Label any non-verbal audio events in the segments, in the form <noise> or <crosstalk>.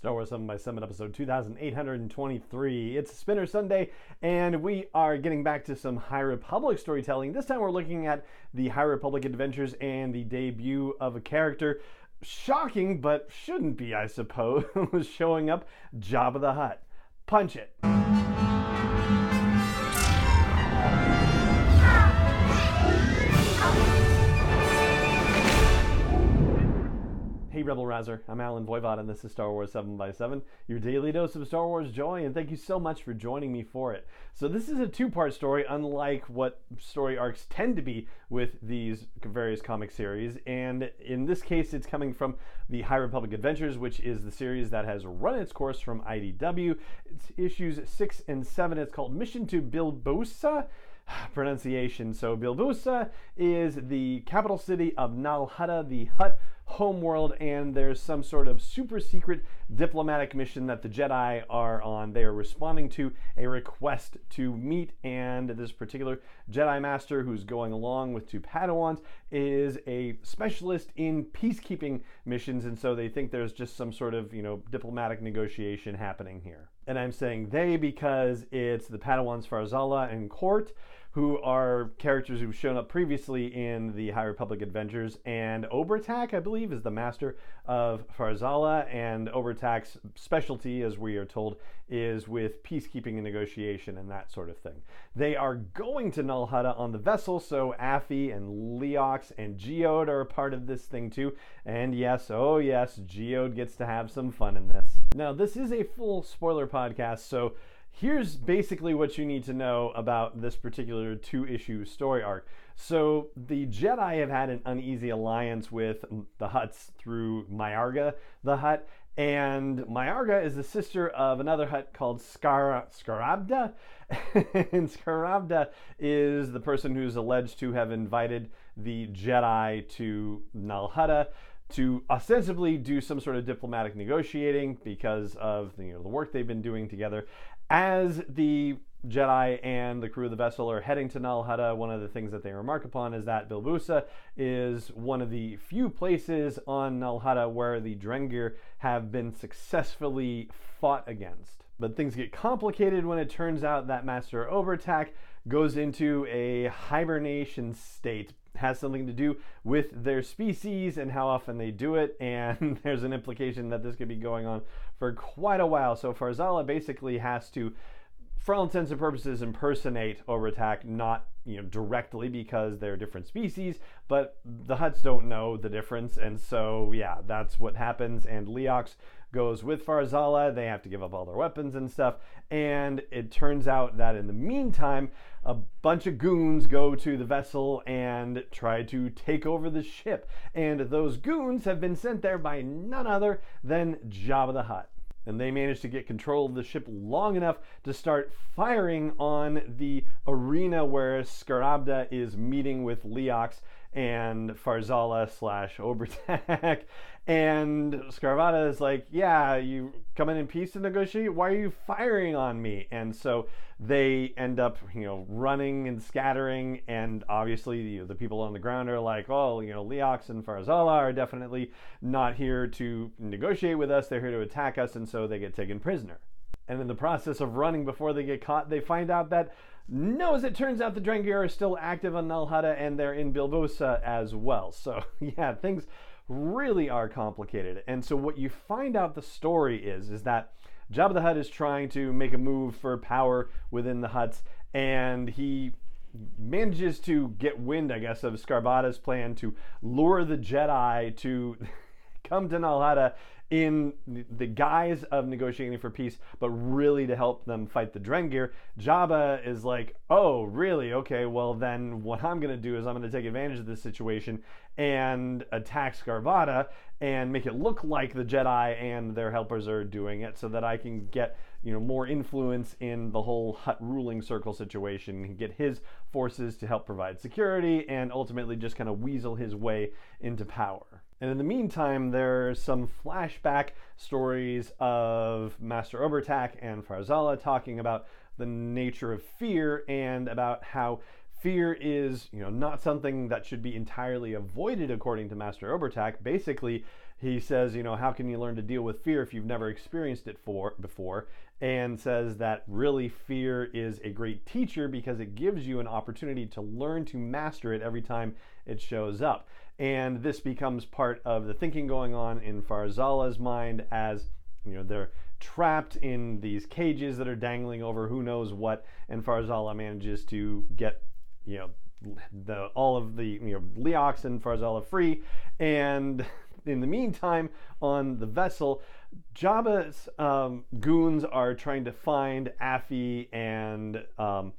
Star Wars 7 by 7 episode 2823. It's Spinner Sunday, and we are getting back to some High Republic storytelling. This time we're looking at the High Republic adventures and the debut of a character. Shocking, but shouldn't be, I suppose, <laughs> showing up Jabba the Hutt. Punch it. Hey, Rebel Rouser. I'm Allen Voivod, and this is Star Wars 7 by 7 your daily dose of Star Wars joy, and thank you so much for joining me for it. So, this is a two part story, unlike what story arcs tend to be with these various comic series. And in this case, it's coming from the High Republic Adventures, which is the series that has run its course from IDW. It's issues 6 and 7. It's called Mission to Bilbousa <sighs> pronunciation. So Bilbousa is the capital city of Nal the Hutt homeworld, and there's some sort of super secret diplomatic mission that the Jedi are on. They are responding to a request to meet, and this particular Jedi Master who's going along with two Padawans is a specialist in peacekeeping missions, and so they think there's just some sort of, you know, diplomatic negotiation happening here. And I'm saying they because it's the Padawans Farzala and Qort who are characters who've shown up previously in the High Republic Adventures. And Obertak, I believe, is the master of Farzala, and Obertak's specialty, as we are told, is with peacekeeping and negotiation and that sort of thing. They are going to Nal Hutta on the vessel, so Affie and And Geode are a part of this thing too. And yes, oh yes, Geode gets to have some fun in this. Now, this is a full spoiler podcast, so here's basically what you need to know about this particular two issue story arc. So, the Jedi have had an uneasy alliance with the Hutts through Myarga the Hutt, and Myarga is the sister of another Hutt called Scarabda. <laughs> and Scarabda is the person who's alleged to have invited the Jedi to Nal Hutta to ostensibly do some sort of diplomatic negotiating because of you know, the work they've been doing together. As the Jedi and the crew of the vessel are heading to Nal Hutta, one of the things that they remark upon is that Bilbousa is one of the few places on Nal Hutta where the Drengir have been successfully fought against. But things get complicated when it turns out that Master Obertak goes into a hibernation state has something to do with their species and how often they do it. <laughs> And there's an implication that this could be going on for quite a while. So Farzala basically has to, for all intents and purposes, impersonate Obertak, not you know directly because they're different species, but the Hutts don't know the difference, and so yeah, that's what happens. And Leox goes with Farzala. They have to give up all their weapons and stuff. And it turns out that in the meantime, a bunch of goons go to the vessel and try to take over the ship. And those goons have been sent there by none other than Jabba the Hutt and they manage to get control of the ship long enough to start firing on the arena where Scarabda is meeting with Leox and Farzala slash Obertak. <laughs> And Scarvata is like, Yeah, you come in in peace to negotiate? Why are you firing on me? And so they end up, you know, running and scattering. And obviously, the people on the ground are like, Oh, you know, Leox and Farzala are definitely not here to negotiate with us. They're here to attack us. And so they get taken prisoner. And in the process of running before they get caught, they find out that no, as it turns out, the Drengir are still active on Nal Hutta and they're in Bilbousa as well. <laughs> So, yeah, things really are complicated. And so, what you find out the story is, is that Jabba the Hutt is trying to make a move for power within the Hutts, and he manages to get wind, I guess, of Scarbata's plan to lure the Jedi to <laughs> come to Nal Hutta in the guise of negotiating for peace, but really to help them fight the Drengir. Jabba is like, oh, really? Okay, well, then what I'm going to do is I'm going to take advantage of this situation and attack Scarvata and make it look like the Jedi and their helpers are doing it so that I can get you know more influence in the whole Hutt ruling circle situation and get his forces to help provide security and ultimately just kind of weasel his way into power. And in the meantime, there's some flashback stories of Master Obertak and Farzala talking about the nature of fear and about how fear is, you know, not something that should be entirely avoided according to Master Obertak. Basically, he says, you know, how can you learn to deal with fear if you've never experienced it for, before? And says that really fear is a great teacher because it gives you an opportunity to learn to master it every time it shows up. And this becomes part of the thinking going on in Farzala's mind as you know they're trapped in these cages that are dangling over who knows what, and Farzala manages to get you know the all of the you know Leox and Farzala free, and <laughs> in the meantime, on the vessel, Jabba's um, goons are trying to find Affie and um,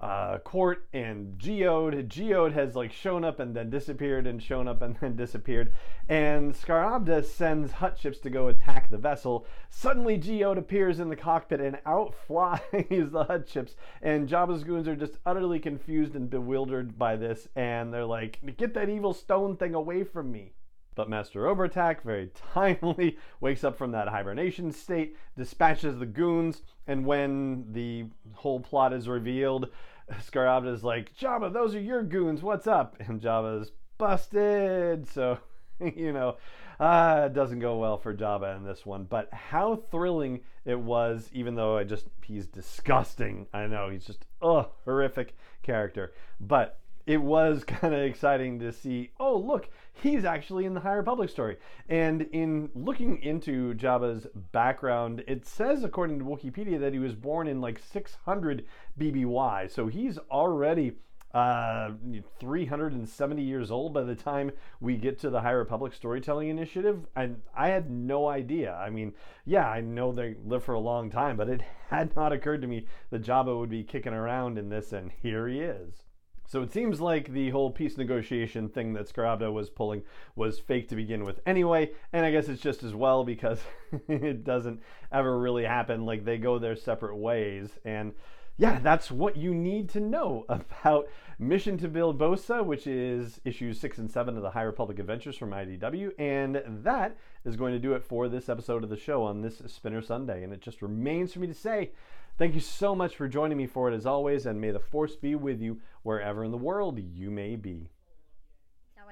uh, Qort and Geode. Geode has like shown up and then disappeared and shown up and then disappeared. And Scarabda sends Hutt ships to go attack the vessel. Suddenly Geode appears in the cockpit and out <laughs> flies the Hutt ships. And Jabba's goons are just utterly confused and bewildered by this. And they're like, get that evil stone thing away from me. But Master Obertak very <laughs> timely wakes up from that hibernation state, dispatches the goons, and when the whole plot is revealed, <laughs> is like, Jabba, those are your goons, what's up? And Jabba's busted. So, <laughs> you know, uh, it doesn't go well for Jabba in this one. But how thrilling it was, even though I just, he's disgusting. I know, he's just, ugh, horrific character. But it was <laughs> kind of exciting to see, oh, look, he's actually in the High Republic story. And in looking into Jabba's background, it says, according to Wikipedia, that he was born in like 600 BBY. So he's already uh, 370 years old by the time we get to the High Republic Storytelling Initiative. And I had no idea. I mean, yeah, I know they live for a long time, but it <laughs> had not occurred to me that Jabba would be kicking around in this, and here he is. So it seems like the whole peace negotiation thing that Scarabda was pulling was fake to begin with anyway, and I guess it's just as well because <laughs> it doesn't ever really happen. Like they go their separate ways, and yeah, that's what you need to know <laughs> about Mission to Bilbousa, which is issues six and seven of the High Republic Adventures from IDW, and that is going to do it for this episode of the show on this Spinner Sunday. And it just remains for me to say Thank you so much for joining me for it as always, and may the force be with you wherever in the world you may be.